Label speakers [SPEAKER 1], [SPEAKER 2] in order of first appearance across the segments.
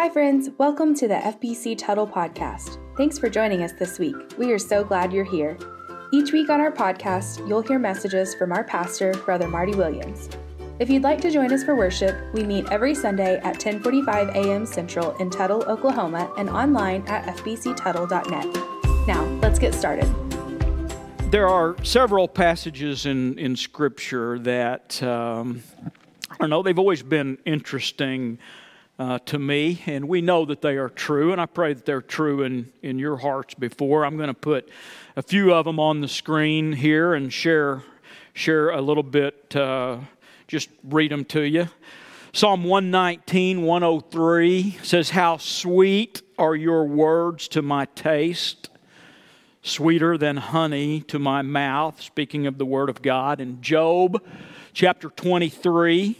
[SPEAKER 1] Hi, friends. Welcome to the FBC Tuttle Podcast. Thanks for joining us this week. We are so glad you're here. Each week on our podcast, you'll hear messages from our pastor, Brother Marty Williams. If you'd like to join us for worship, we meet every Sunday at 10:45 a.m. Central in Tuttle, Oklahoma, and online at fbctuttle.net. Now, let's get started.
[SPEAKER 2] There are several passages in, in Scripture that, um, I don't know, they've always been interesting uh, to me, and we know that they are true, and I pray that they're true in, in your hearts before. I'm going to put a few of them on the screen here and share, share a little bit, uh, just read them to you. Psalm 119, 103 says, How sweet are your words to my taste, sweeter than honey to my mouth, speaking of the Word of God. In Job chapter 23,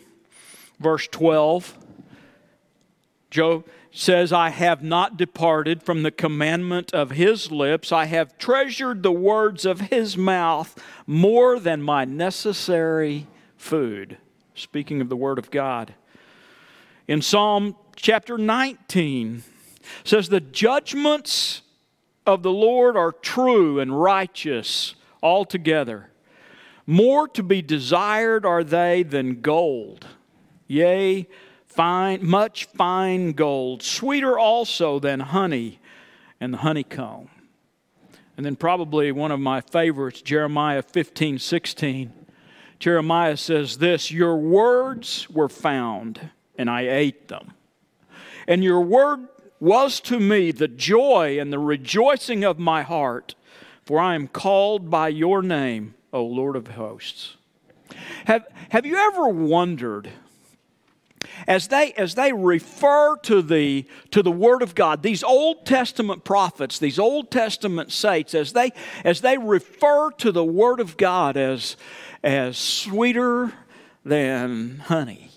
[SPEAKER 2] verse 12, Job says, I have not departed from the commandment of his lips. I have treasured the words of his mouth more than my necessary food. Speaking of the word of God. In Psalm chapter 19, says, The judgments of the Lord are true and righteous altogether. More to be desired are they than gold. Yea, fine, much fine gold, sweeter also than honey and the honeycomb. And then, probably one of my favorites, Jeremiah 15 16. Jeremiah says this Your words were found, and I ate them. And your word was to me the joy and the rejoicing of my heart, for I am called by your name, O Lord of hosts. Have, have you ever wondered as they as they refer to the to the word of god these old testament prophets these old testament saints as they as they refer to the word of god as as sweeter than honey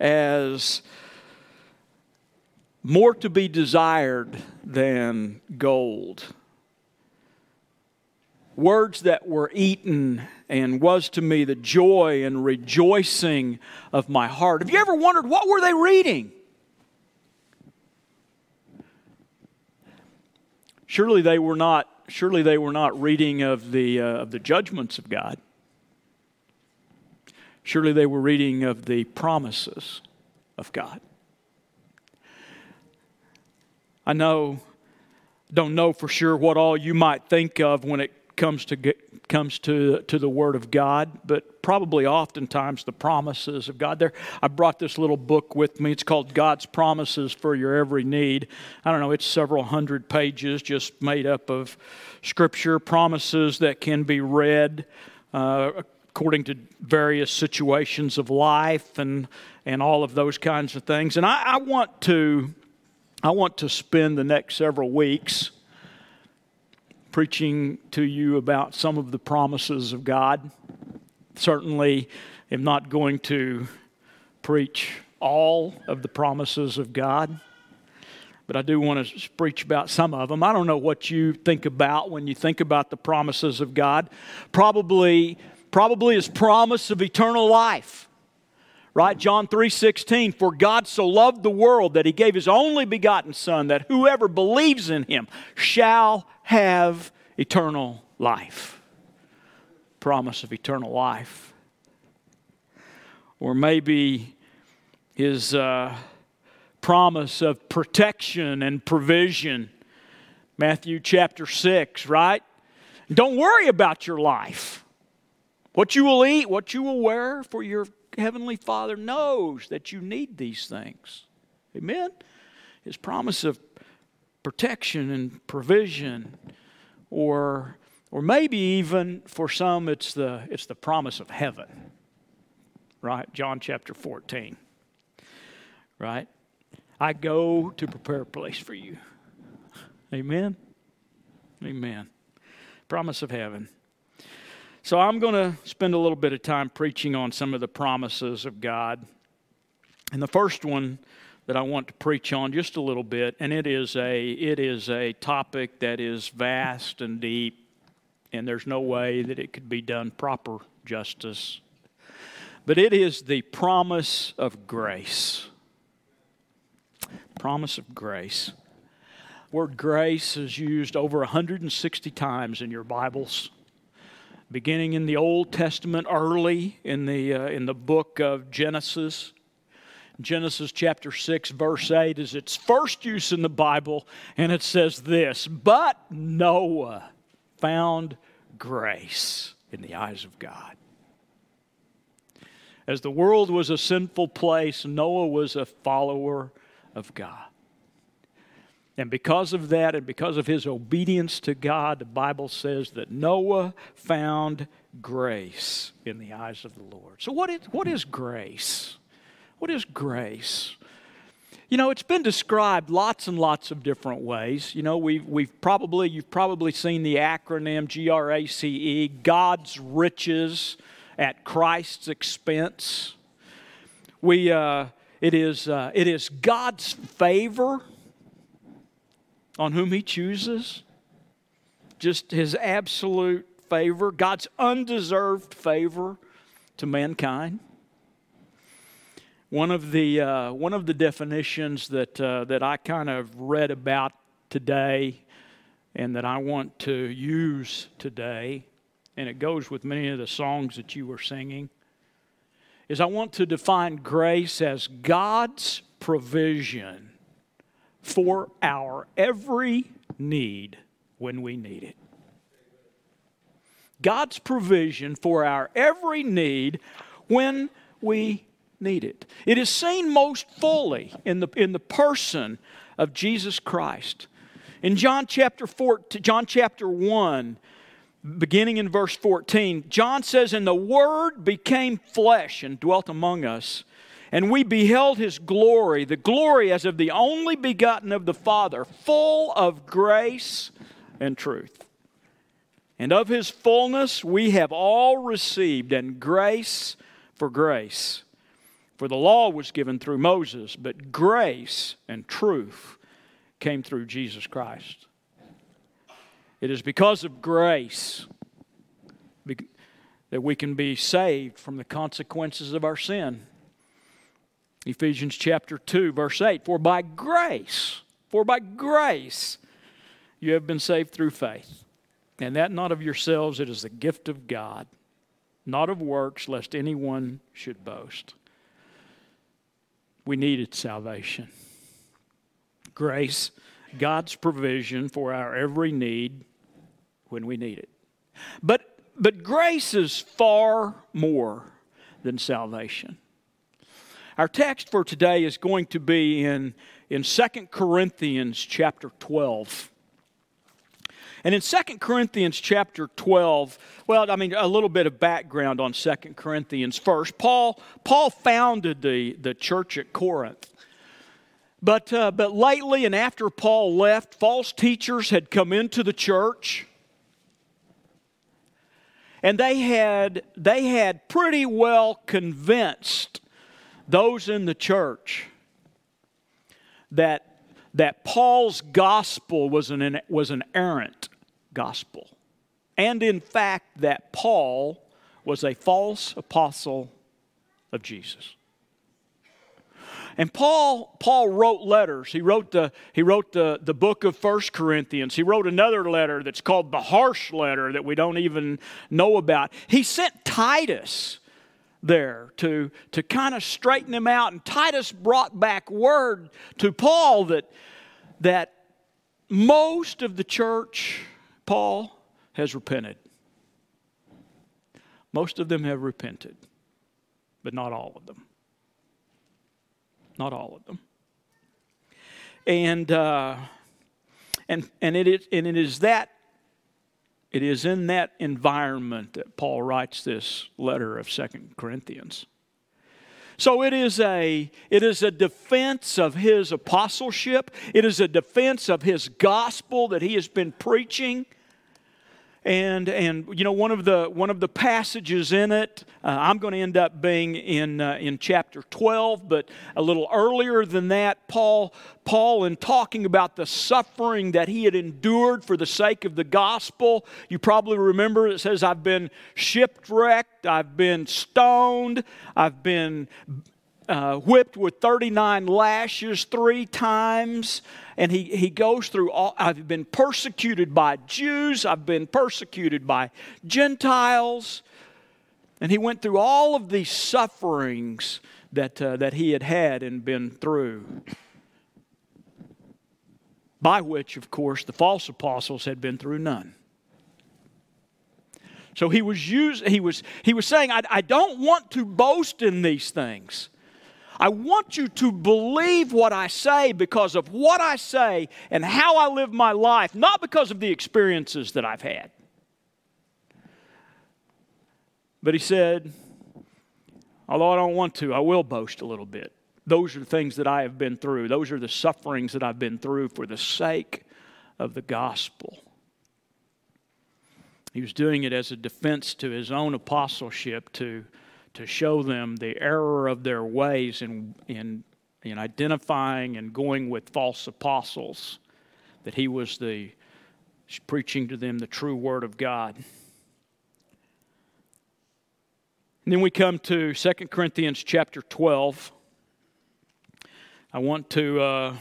[SPEAKER 2] as more to be desired than gold words that were eaten and was to me the joy and rejoicing of my heart. Have you ever wondered what were they reading? Surely they were not surely they were not reading of the uh, of the judgments of God. Surely they were reading of the promises of God. I know don't know for sure what all you might think of when it comes to get, comes to to the Word of God, but probably oftentimes the promises of God. There, I brought this little book with me. It's called God's Promises for Your Every Need. I don't know. It's several hundred pages, just made up of Scripture promises that can be read. Uh, according to various situations of life and and all of those kinds of things. And I, I want to I want to spend the next several weeks preaching to you about some of the promises of God. Certainly, am not going to preach all of the promises of God, but I do want to preach about some of them. I don't know what you think about when you think about the promises of God. Probably, probably His promise of eternal life right john 3.16 for god so loved the world that he gave his only begotten son that whoever believes in him shall have eternal life. Promise of eternal life. Or maybe his uh, promise of protection and provision. Matthew chapter 6, right? Don't worry about your life. What you will eat, what you will wear, for your heavenly Father knows that you need these things. Amen? His promise of protection and provision or or maybe even for some it's the it's the promise of heaven right? John chapter 14 right? I go to prepare a place for you. Amen? Amen. Promise of heaven so i'm going to spend a little bit of time preaching on some of the promises of god and the first one that I want to preach on just a little bit, and it is a it is a topic that is vast and deep, and there's no way that it could be done proper justice. But it is the promise of grace. promise of grace. word grace is used over 160 times in your Bibles, beginning in the Old Testament, early in the, uh, in the book of Genesis. Genesis chapter 6, verse 8 is its first use in the Bible, and it says this But Noah found grace in the eyes of God. As the world was a sinful place, Noah was a follower of God. And because of that, and because of his obedience to God, the Bible says that Noah found grace in the eyes of the Lord. So, what is, what is grace? What is grace? You know, it's been described lots and lots of different ways. You know, we've, we've probably, you've probably seen the acronym G R A C E, God's riches at Christ's expense. We, uh, it, is, uh, it is God's favor on whom He chooses, just His absolute favor, God's undeserved favor to mankind. One of the, uh, one of the definitions that, uh, that I kind of read about today and that I want to use today, and it goes with many of the songs that you were singing, is I want to define grace as God's provision for our every need when we need it. God's provision for our every need when we need it. It is seen most fully in the, in the person of Jesus Christ. In John chapter 4, John chapter 1, beginning in verse 14, John says, And the Word became flesh and dwelt among us and we beheld his glory, the glory as of the only begotten of the Father, full of grace and truth. And of his fullness we have all received, and grace for grace. For the law was given through Moses, but grace and truth came through Jesus Christ. It is because of grace that we can be saved from the consequences of our sin. Ephesians chapter 2, verse 8 For by grace, for by grace, you have been saved through faith. And that not of yourselves, it is the gift of God, not of works, lest anyone should boast. We needed salvation. Grace, God's provision for our every need when we need it. But, but grace is far more than salvation. Our text for today is going to be in, in 2 Corinthians chapter 12. And in 2 Corinthians chapter 12, well, I mean, a little bit of background on 2 Corinthians first. Paul, Paul founded the, the church at Corinth. But, uh, but lately, and after Paul left, false teachers had come into the church. And they had, they had pretty well convinced those in the church that, that Paul's gospel was an, was an errant gospel. And in fact, that Paul was a false apostle of Jesus. And Paul, Paul wrote letters. He wrote, the, he wrote the, the book of First Corinthians. He wrote another letter that's called the harsh letter that we don't even know about. He sent Titus there to, to kind of straighten him out. And Titus brought back word to Paul that, that most of the church, Paul, has repented. Most of them have repented, but not all of them. Not all of them. And, uh, and, and, it is, and it is that it is in that environment that Paul writes this letter of Second Corinthians. So it is a it is a defense of his apostleship. It is a defense of his gospel that he has been preaching and and you know one of the one of the passages in it uh, i'm going to end up being in uh, in chapter 12 but a little earlier than that paul paul in talking about the suffering that he had endured for the sake of the gospel you probably remember it says i've been shipwrecked i've been stoned i've been uh, whipped with 39 lashes three times. And he, he goes through all, I've been persecuted by Jews, I've been persecuted by Gentiles. And he went through all of these sufferings that, uh, that he had had and been through. By which, of course, the false apostles had been through none. So he was, used, he was, he was saying, I, I don't want to boast in these things. I want you to believe what I say because of what I say and how I live my life, not because of the experiences that I've had. But he said, although I don't want to, I will boast a little bit. Those are the things that I have been through. Those are the sufferings that I've been through for the sake of the gospel. He was doing it as a defense to his own apostleship to to show them the error of their ways in, in, in identifying and going with false apostles, that he was the preaching to them the true word of God. And then we come to 2 Corinthians chapter 12. I want to uh,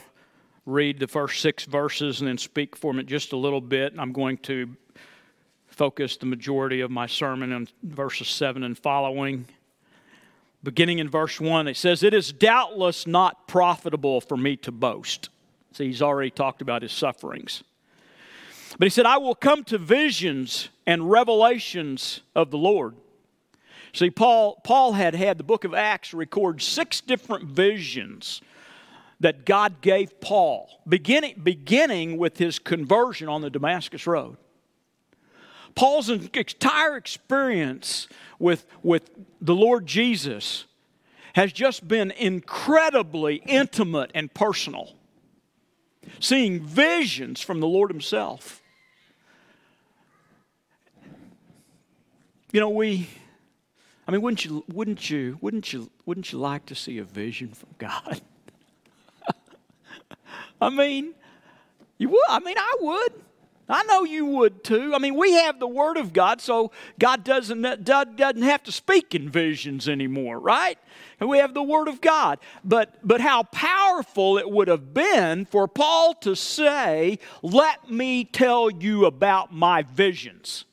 [SPEAKER 2] read the first six verses and then speak for them just a little bit. I'm going to focus the majority of my sermon on verses 7 and following beginning in verse 1, it says, It is doubtless not profitable for me to boast. See, he's already talked about his sufferings. But he said, I will come to visions and revelations of the Lord. See, Paul, Paul had had the book of Acts record six different visions that God gave Paul, beginning, beginning with his conversion on the Damascus Road. Paul's entire experience with, with the Lord Jesus has just been incredibly intimate and personal. Seeing visions from the Lord Himself. You know, we, I mean, wouldn't you, wouldn't you, wouldn't you, wouldn't you like to see a vision from God? I mean, you would. I mean, I would. I know you would too. I mean, we have the Word of God, so God doesn't, doesn't have to speak in visions anymore, right? And we have the Word of God. But, but how powerful it would have been for Paul to say, Let me tell you about my visions.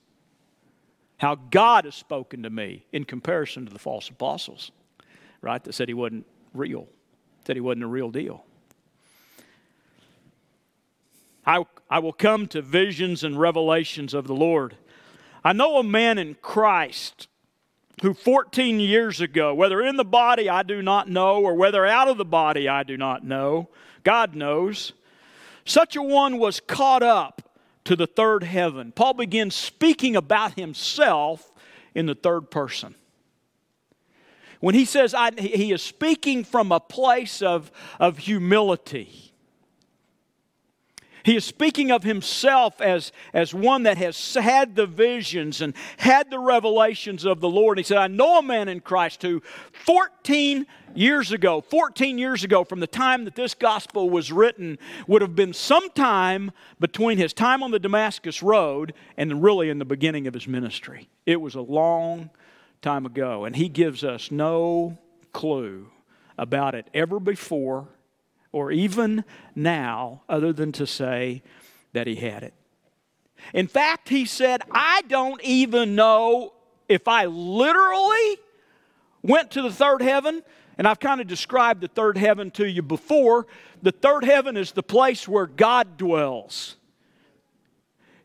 [SPEAKER 2] How God has spoken to me in comparison to the false apostles, right? That said he wasn't real, said he wasn't a real deal. I, I will come to visions and revelations of the Lord. I know a man in Christ who 14 years ago, whether in the body I do not know, or whether out of the body I do not know, God knows, such a one was caught up to the third heaven. Paul begins speaking about himself in the third person. When he says I, he is speaking from a place of, of humility he is speaking of himself as, as one that has had the visions and had the revelations of the Lord. And he said, I know a man in Christ who 14 years ago, 14 years ago, from the time that this gospel was written, would have been sometime between his time on the Damascus Road and really in the beginning of his ministry. It was a long time ago. And he gives us no clue about it ever before or even now, other than to say that he had it. In fact, he said, I don't even know if I literally went to the third heaven. And I've kind of described the third heaven to you before. The third heaven is the place where God dwells.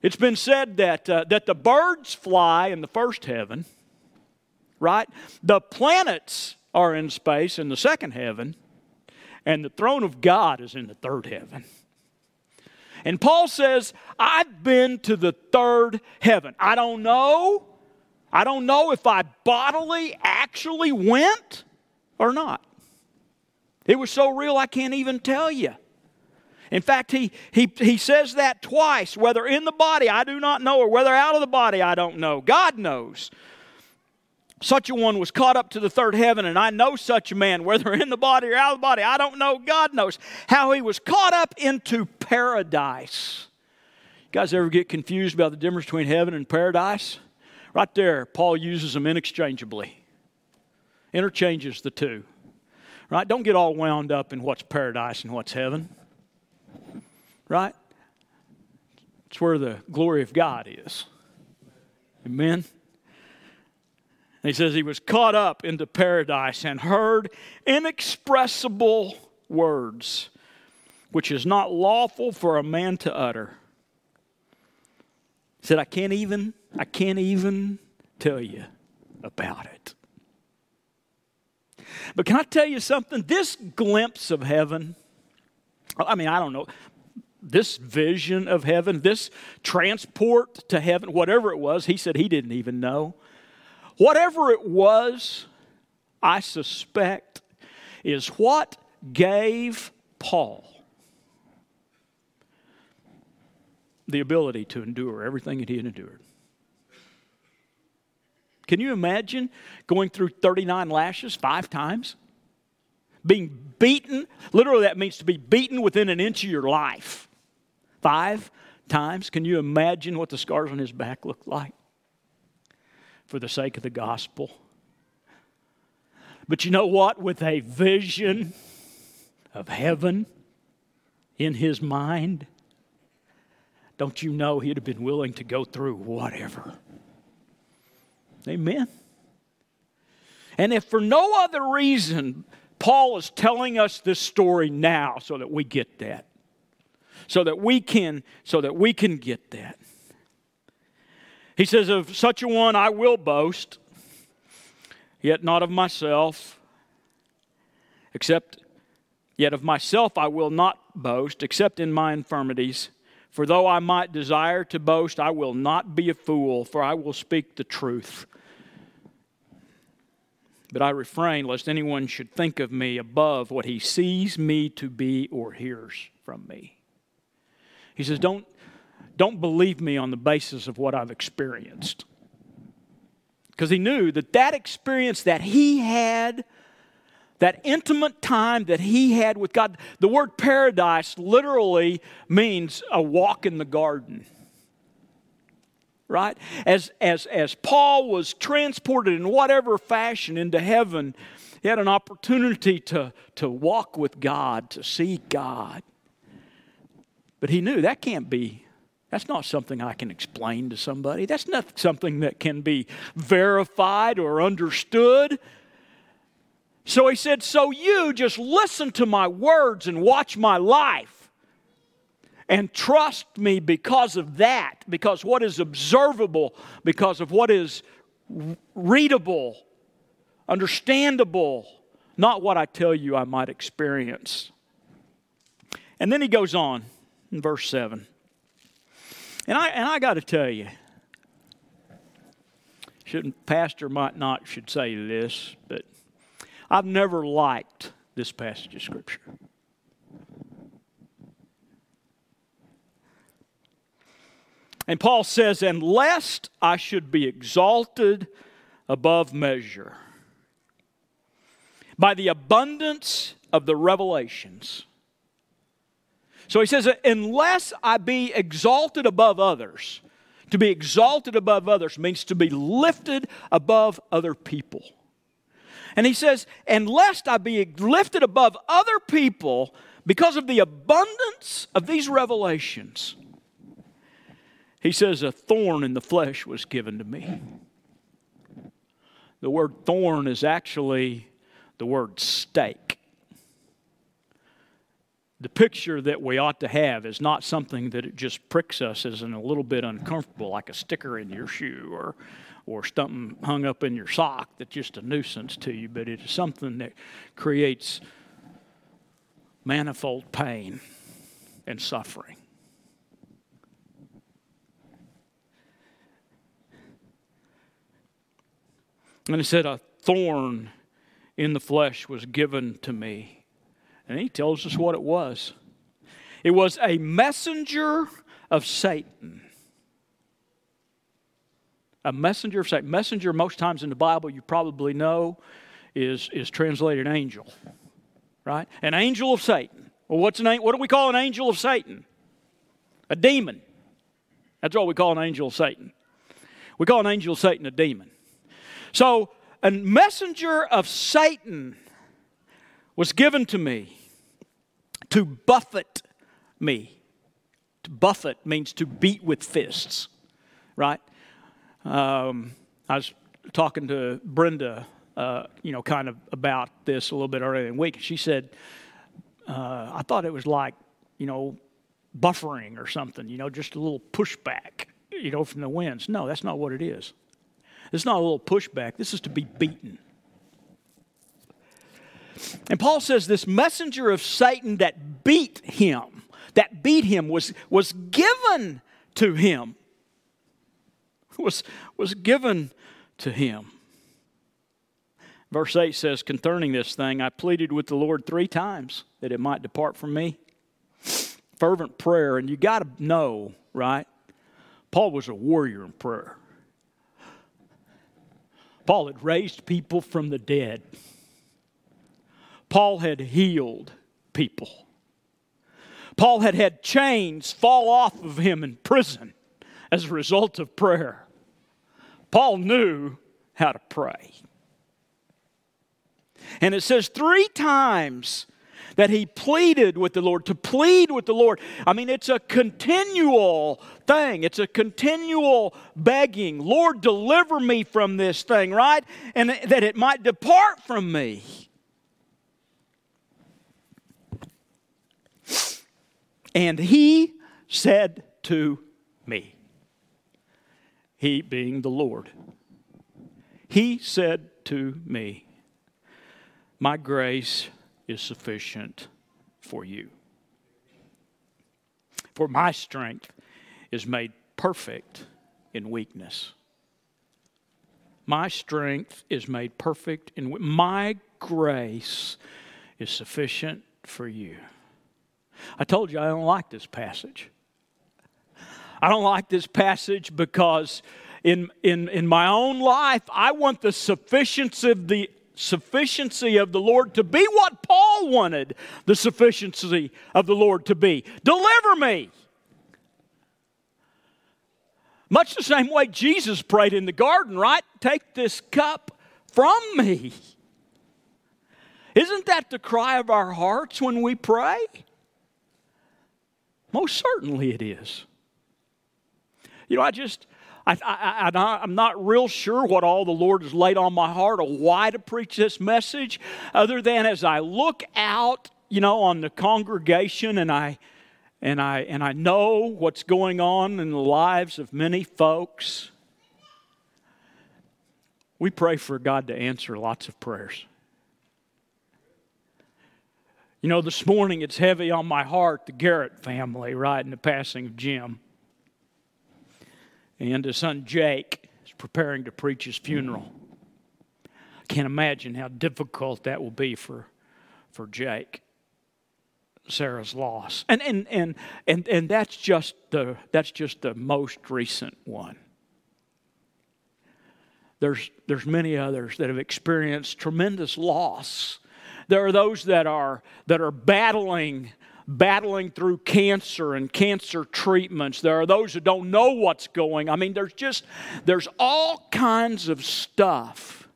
[SPEAKER 2] It's been said that, uh, that the birds fly in the first heaven, right? The planets are in space in the second heaven and the throne of God is in the third heaven. And Paul says, I've been to the third heaven. I don't know. I don't know if I bodily actually went or not. It was so real, I can't even tell you. In fact, he, he, he says that twice whether in the body, I do not know, or whether out of the body, I don't know. God knows. Such a one was caught up to the third heaven, and I know such a man, whether in the body or out of the body, I don't know. God knows how he was caught up into paradise. You guys ever get confused about the difference between heaven and paradise? Right there, Paul uses them interchangeably, interchanges the two. Right? Don't get all wound up in what's paradise and what's heaven. Right? It's where the glory of God is. Amen. And he says he was caught up into paradise and heard inexpressible words, which is not lawful for a man to utter. He said, I can't even, I can't even tell you about it. But can I tell you something? This glimpse of heaven, I mean, I don't know, this vision of heaven, this transport to heaven, whatever it was, he said he didn't even know. Whatever it was, I suspect, is what gave Paul the ability to endure everything that he had endured. Can you imagine going through 39 lashes five times? Being beaten, literally, that means to be beaten within an inch of your life. Five times. Can you imagine what the scars on his back looked like? For the sake of the gospel. But you know what? With a vision of heaven in his mind, don't you know he'd have been willing to go through whatever? Amen. And if for no other reason, Paul is telling us this story now so that we get that. So that we can so that we can get that. He says of such a one I will boast, yet not of myself, except yet of myself I will not boast except in my infirmities. For though I might desire to boast, I will not be a fool, for I will speak the truth. But I refrain lest anyone should think of me above what he sees me to be or hears from me. He says, Don't, don't believe me on the basis of what I've experienced. Because he knew that that experience that he had that intimate time that he had with God. The word paradise literally means a walk in the garden. Right? As, as, as Paul was transported in whatever fashion into heaven, he had an opportunity to, to walk with God, to see God. But he knew that can't be, that's not something I can explain to somebody. That's not something that can be verified or understood. So he said, So you just listen to my words and watch my life and trust me because of that, because what is observable, because of what is readable, understandable, not what I tell you I might experience. And then he goes on in verse 7. And I, and I got to tell you, shouldn't pastor might not should say this, but I've never liked this passage of Scripture. And Paul says, And lest I should be exalted above measure by the abundance of the revelations. So he says, Unless I be exalted above others, to be exalted above others means to be lifted above other people. And he says, And lest I be lifted above other people because of the abundance of these revelations, he says, A thorn in the flesh was given to me. The word thorn is actually the word stake. The picture that we ought to have is not something that it just pricks us as in a little bit uncomfortable, like a sticker in your shoe or or something hung up in your sock that's just a nuisance to you, but it is something that creates manifold pain and suffering. And he said, A thorn in the flesh was given to me. And he tells us what it was it was a messenger of Satan a messenger of Satan. Messenger, most times in the Bible, you probably know, is, is translated angel, right? An angel of Satan. Well, what's an, what do we call an angel of Satan? A demon. That's what we call an angel of Satan. We call an angel of Satan a demon. So, a messenger of Satan was given to me to buffet me. To buffet means to beat with fists, right? Um, I was talking to Brenda, uh, you know, kind of about this a little bit earlier in the week. She said, uh, I thought it was like, you know, buffering or something, you know, just a little pushback, you know, from the winds. No, that's not what it is. It's not a little pushback. This is to be beaten. And Paul says this messenger of Satan that beat him, that beat him, was, was given to him. Was, was given to him. Verse 8 says, Concerning this thing, I pleaded with the Lord three times that it might depart from me. Fervent prayer, and you got to know, right? Paul was a warrior in prayer. Paul had raised people from the dead. Paul had healed people. Paul had had chains fall off of him in prison as a result of prayer. Paul knew how to pray. And it says three times that he pleaded with the Lord, to plead with the Lord. I mean, it's a continual thing, it's a continual begging. Lord, deliver me from this thing, right? And that it might depart from me. And he said to me, He being the Lord, He said to me, My grace is sufficient for you. For my strength is made perfect in weakness. My strength is made perfect in my grace is sufficient for you. I told you I don't like this passage. I don't like this passage because in, in, in my own life, I want the sufficiency of the sufficiency of the Lord to be what Paul wanted the sufficiency of the Lord to be. Deliver me. Much the same way Jesus prayed in the garden, right? Take this cup from me. Isn't that the cry of our hearts when we pray? Most certainly it is. You know, I just, I, I, I, am not real sure what all the Lord has laid on my heart or why to preach this message, other than as I look out, you know, on the congregation and I, and I, and I know what's going on in the lives of many folks. We pray for God to answer lots of prayers. You know, this morning it's heavy on my heart, the Garrett family, right, in the passing of Jim. And his son Jake is preparing to preach his funeral. I can't imagine how difficult that will be for, for Jake. Sarah's loss. And, and, and, and, and that's, just the, that's just the most recent one. There's, there's many others that have experienced tremendous loss there are those that are, that are battling battling through cancer and cancer treatments. There are those who don't know what's going. I mean, there's just there's all kinds of stuff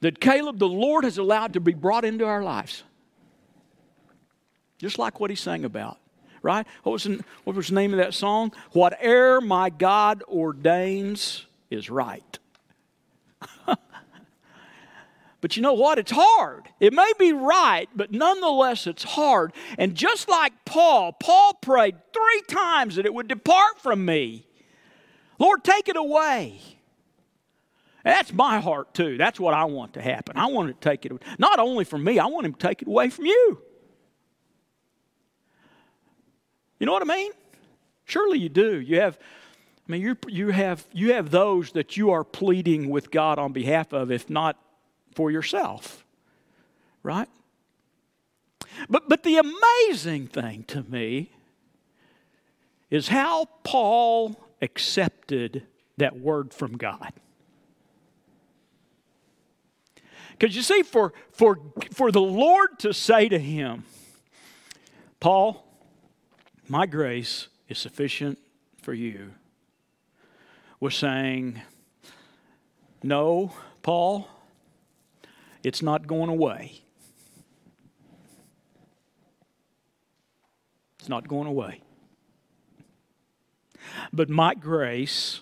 [SPEAKER 2] that Caleb the Lord has allowed to be brought into our lives. Just like what he sang about, right? What was, the, what was the name of that song? Whatever my God ordains is right. But you know what? It's hard. It may be right, but nonetheless, it's hard. And just like Paul, Paul prayed three times that it would depart from me. Lord, take it away. That's my heart too. That's what I want to happen. I want to take it away. not only from me, I want him to take it away from you. You know what I mean? Surely you do. You have I mean you you have you have those that you are pleading with God on behalf of if not for yourself, right? But, but the amazing thing to me is how Paul accepted that word from God. Because you see, for, for, for the Lord to say to him, Paul, my grace is sufficient for you, was saying, No, Paul, it's not going away. It's not going away. But my grace,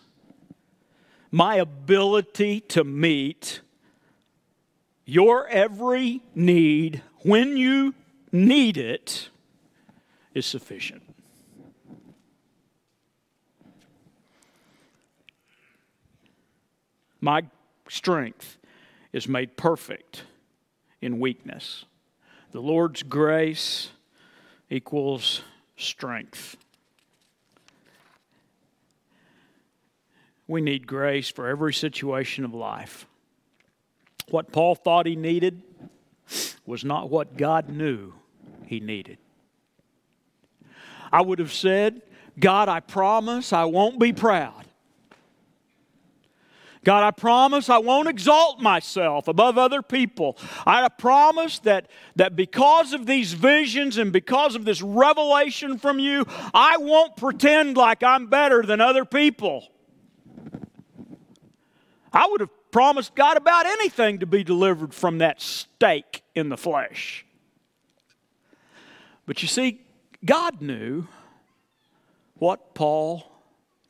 [SPEAKER 2] my ability to meet your every need when you need it is sufficient. My strength is made perfect in weakness. The Lord's grace equals strength. We need grace for every situation of life. What Paul thought he needed was not what God knew he needed. I would have said, God, I promise I won't be proud. God, I promise I won't exalt myself above other people. I promise that, that because of these visions and because of this revelation from you, I won't pretend like I'm better than other people. I would have promised God about anything to be delivered from that stake in the flesh. But you see, God knew what Paul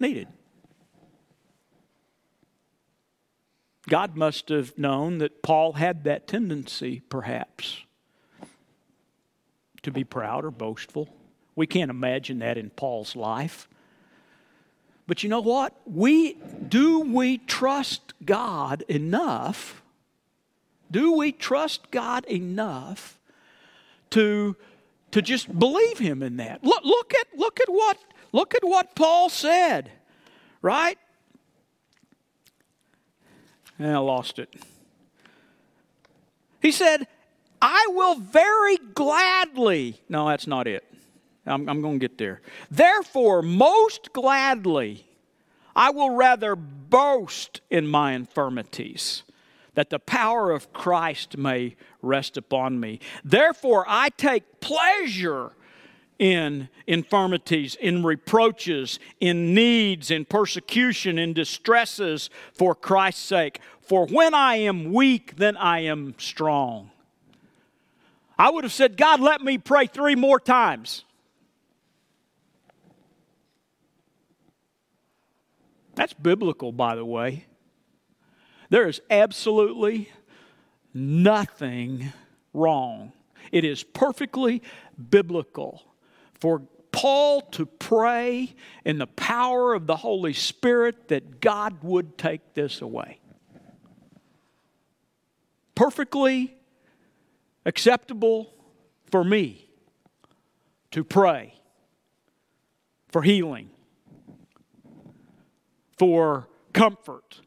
[SPEAKER 2] needed. God must have known that Paul had that tendency, perhaps, to be proud or boastful. We can't imagine that in Paul's life. But you know what? We do we trust God enough? Do we trust God enough to, to just believe him in that? Look, look at look at what look at what Paul said, right? And I lost it. He said, I will very gladly. No, that's not it. I'm, I'm going to get there. Therefore, most gladly, I will rather boast in my infirmities, that the power of Christ may rest upon me. Therefore, I take pleasure in infirmities, in reproaches, in needs, in persecution, in distresses for Christ's sake. For when I am weak, then I am strong. I would have said, God, let me pray three more times. That's biblical, by the way. There is absolutely nothing wrong. It is perfectly biblical for Paul to pray in the power of the Holy Spirit that God would take this away. Perfectly acceptable for me to pray for healing for comfort,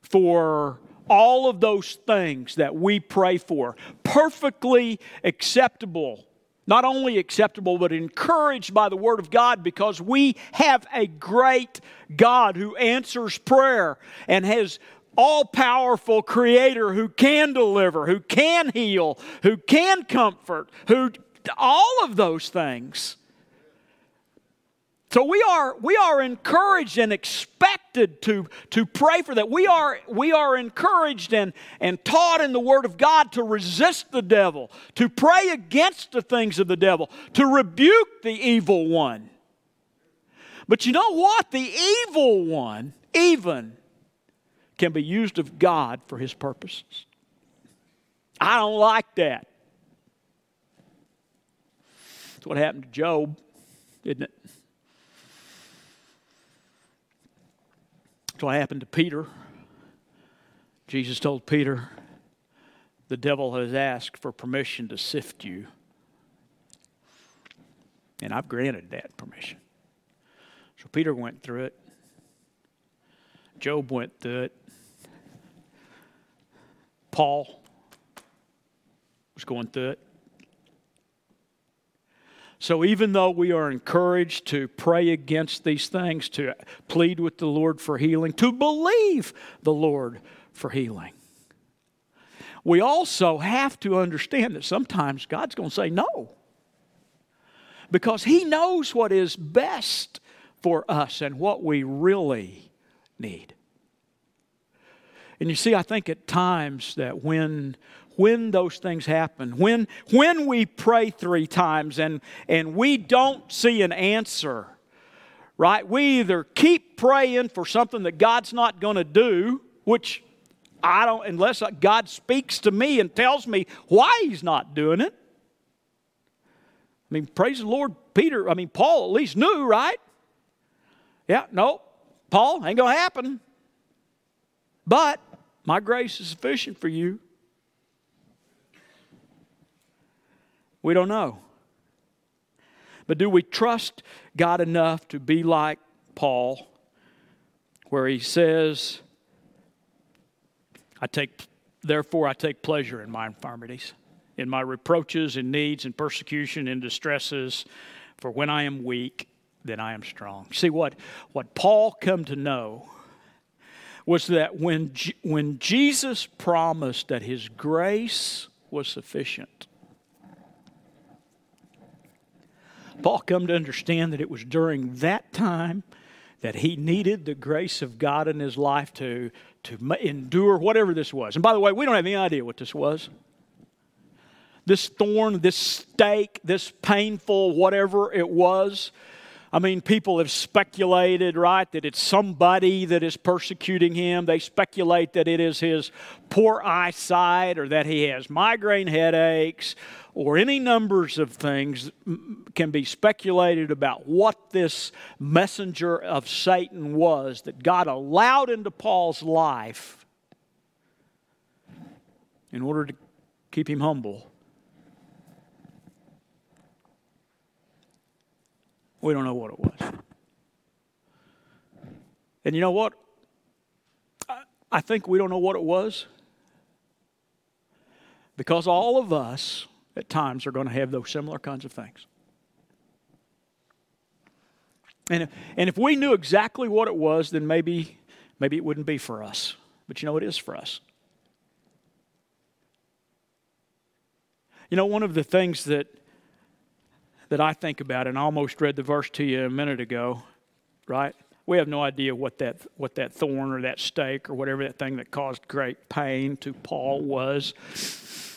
[SPEAKER 2] for all of those things that we pray for. Perfectly acceptable. Not only acceptable, but encouraged by the Word of God because we have a great God who answers prayer and has all powerful creator who can deliver, who can heal, who can comfort, who all of those things. So we are, we are encouraged and expected to, to pray for that. We are, we are encouraged and, and taught in the Word of God to resist the devil, to pray against the things of the devil, to rebuke the evil one. But you know what? The evil one, even, can be used of God for his purposes. I don't like that. That's what happened to Job, isn't it? What happened to Peter. Jesus told Peter, The devil has asked for permission to sift you. And I've granted that permission. So Peter went through it. Job went through it. Paul was going through it. So, even though we are encouraged to pray against these things, to plead with the Lord for healing, to believe the Lord for healing, we also have to understand that sometimes God's going to say no. Because He knows what is best for us and what we really need. And you see, I think at times that when when those things happen, when, when we pray three times and, and we don't see an answer, right? We either keep praying for something that God's not going to do, which I don't, unless God speaks to me and tells me why He's not doing it. I mean, praise the Lord, Peter, I mean, Paul at least knew, right? Yeah, no, Paul, ain't going to happen. But my grace is sufficient for you. We don't know. But do we trust God enough to be like Paul, where he says, I take, therefore, I take pleasure in my infirmities, in my reproaches and needs and persecution and distresses, for when I am weak, then I am strong. See what, what Paul come to know was that when, when Jesus promised that his grace was sufficient, Paul come to understand that it was during that time that he needed the grace of God in his life to, to endure whatever this was. And by the way, we don't have any idea what this was. This thorn, this stake, this painful whatever it was I mean, people have speculated, right, that it's somebody that is persecuting him. They speculate that it is his poor eyesight or that he has migraine headaches or any numbers of things can be speculated about what this messenger of Satan was that God allowed into Paul's life in order to keep him humble We don't know what it was. And you know what? I think we don't know what it was because all of us at times are going to have those similar kinds of things. And if, and if we knew exactly what it was, then maybe, maybe it wouldn't be for us. But you know, it is for us. You know, one of the things that that I think about, and I almost read the verse to you a minute ago, right? We have no idea what that, what that thorn or that stake or whatever that thing that caused great pain to Paul was.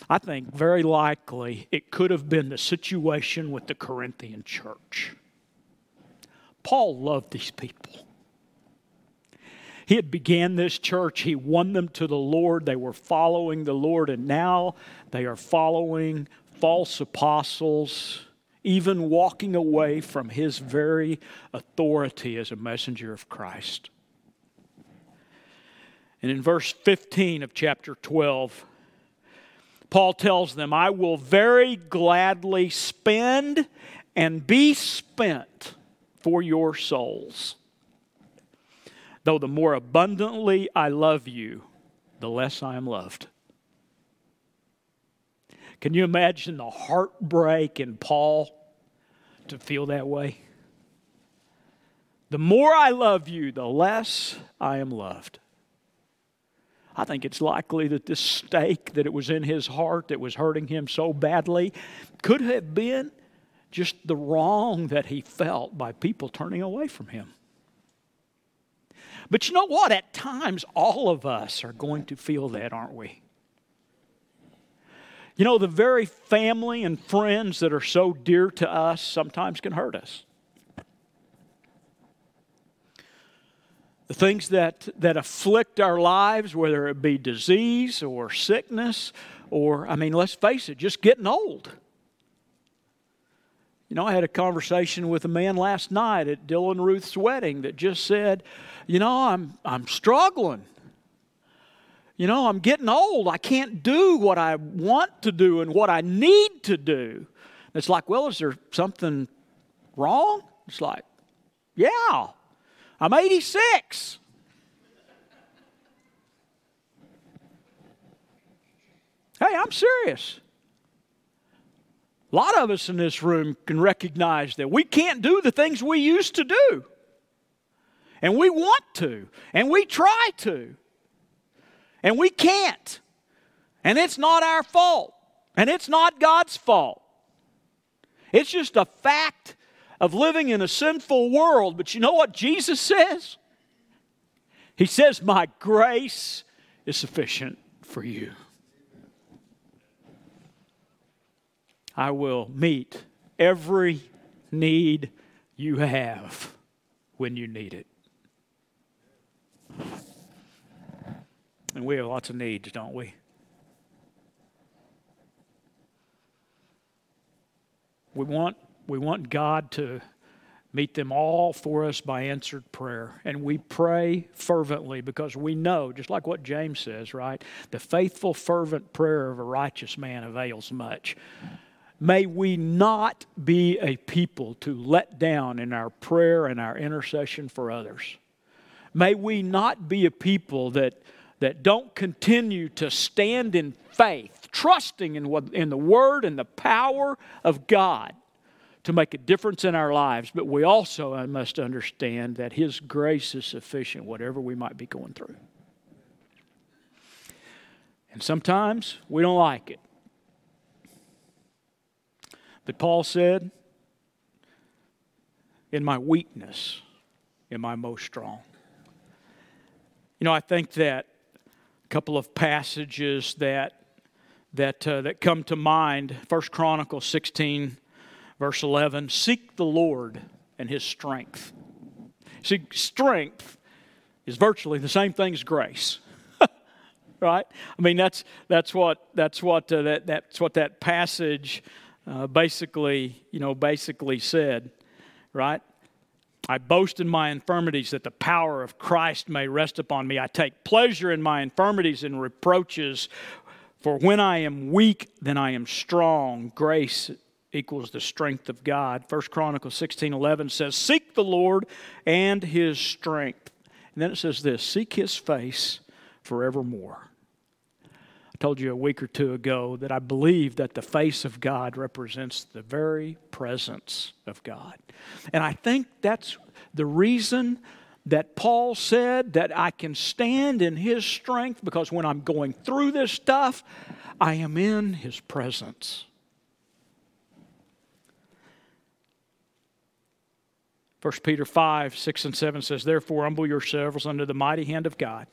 [SPEAKER 2] I think very likely it could have been the situation with the Corinthian church. Paul loved these people. He had began this church, he won them to the Lord, they were following the Lord, and now they are following false apostles even walking away from his very authority as a messenger of Christ. And in verse 15 of chapter 12, Paul tells them, I will very gladly spend and be spent for your souls. Though the more abundantly I love you, the less I am loved. Can you imagine the heartbreak in Paul to feel that way? The more I love you, the less I am loved. I think it's likely that this stake that it was in his heart that was hurting him so badly could have been just the wrong that he felt by people turning away from him. But you know what? At times, all of us are going to feel that, aren't we? You know, the very family and friends that are so dear to us sometimes can hurt us. The things that, that afflict our lives, whether it be disease or sickness, or, I mean, let's face it, just getting old. You know, I had a conversation with a man last night at Dylan Ruth's wedding that just said, You know, I'm, I'm struggling you know, I'm getting old. I can't do what I want to do and what I need to do. It's like, well, is there something wrong? It's like, yeah, I'm 86. Hey, I'm serious. A lot of us in this room can recognize that we can't do the things we used to do. And we want to, and we try to. And we can't. And it's not our fault. And it's not God's fault. It's just a fact of living in a sinful world. But you know what Jesus says? He says, My grace is sufficient for you. I will meet every need you have when you need it. And we have lots of needs, don't we? We want, we want God to meet them all for us by answered prayer. And we pray fervently because we know, just like what James says, right? The faithful, fervent prayer of a righteous man avails much. May we not be a people to let down in our prayer and our intercession for others. May we not be a people that, that don't continue to stand in faith, trusting in, what, in the Word and the power of God to make a difference in our lives, but we also must understand that His grace is sufficient, whatever we might be going through. And sometimes we don't like it. But Paul said, In my weakness am I most strong. You know, I think that couple of passages that that uh, that come to mind, First Chronicles 16 verse 11 seek the Lord and his strength. See, strength is virtually the same thing as grace. right? I mean, that's, that's what, that's what, uh, that, that's what that passage uh, basically, you know, basically said, right? I boast in my infirmities that the power of Christ may rest upon me. I take pleasure in my infirmities and reproaches, for when I am weak, then I am strong. Grace equals the strength of God. 1 Chronicles 16 11 says, Seek the Lord and his strength. And then it says this Seek his face forevermore. Told you a week or two ago that I believe that the face of God represents the very presence of God. And I think that's the reason that Paul said that I can stand in his strength because when I'm going through this stuff, I am in his presence. 1 Peter 5, 6 and 7 says, Therefore, humble yourselves under the mighty hand of God,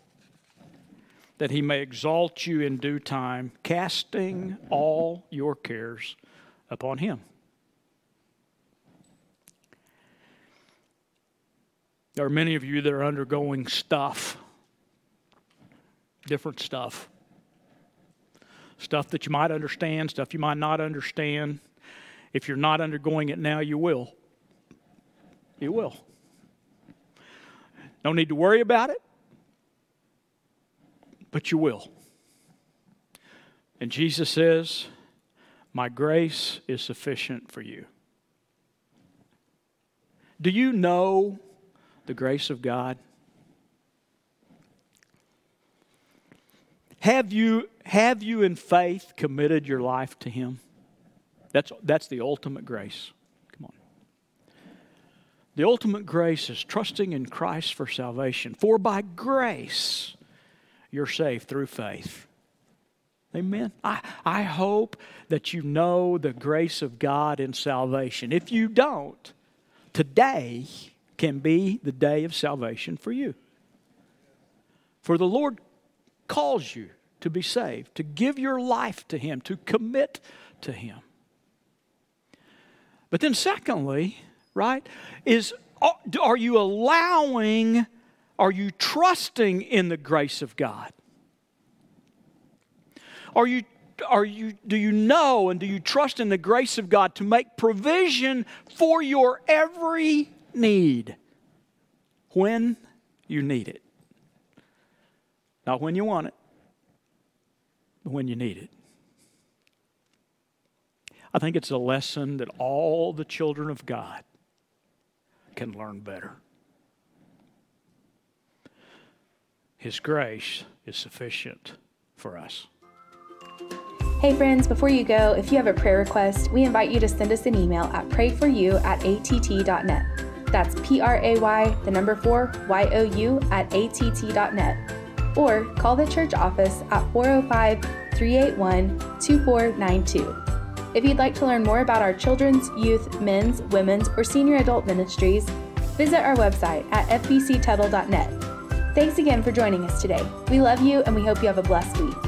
[SPEAKER 2] that he may exalt you in due time, casting all your cares upon him. There are many of you that are undergoing stuff, different stuff. Stuff that you might understand, stuff you might not understand. If you're not undergoing it now, you will. You will. Don't need to worry about it, but you will. And Jesus says, My grace is sufficient for you. Do you know the grace of God? Have you, have you in faith committed your life to Him? That's, that's the ultimate grace. Come on. The ultimate grace is trusting in Christ for salvation. For by grace you're saved through faith. Amen. I, I hope that you know the grace of God in salvation. If you don't, today can be the day of salvation for you. For the Lord calls you to be saved, to give your life to Him, to commit to Him. But then, secondly, right? Is are you allowing, are you trusting in the grace of God? Are you are you do you know and do you trust in the grace of God to make provision for your every need when you need it? Not when you want it, but when you need it. I think it's a lesson that all the children of God can learn better. His grace is sufficient for us.
[SPEAKER 1] Hey, friends, before you go, if you have a prayer request, we invite you to send us an email at prayforyou at att.net. That's P R A Y, the number four, Y O U at att.net. Or call the church office at 405 381 2492. If you'd like to learn more about our children's, youth, men's, women's, or senior adult ministries, visit our website at fbctuttle.net. Thanks again for joining us today. We love you and we hope you have a blessed week.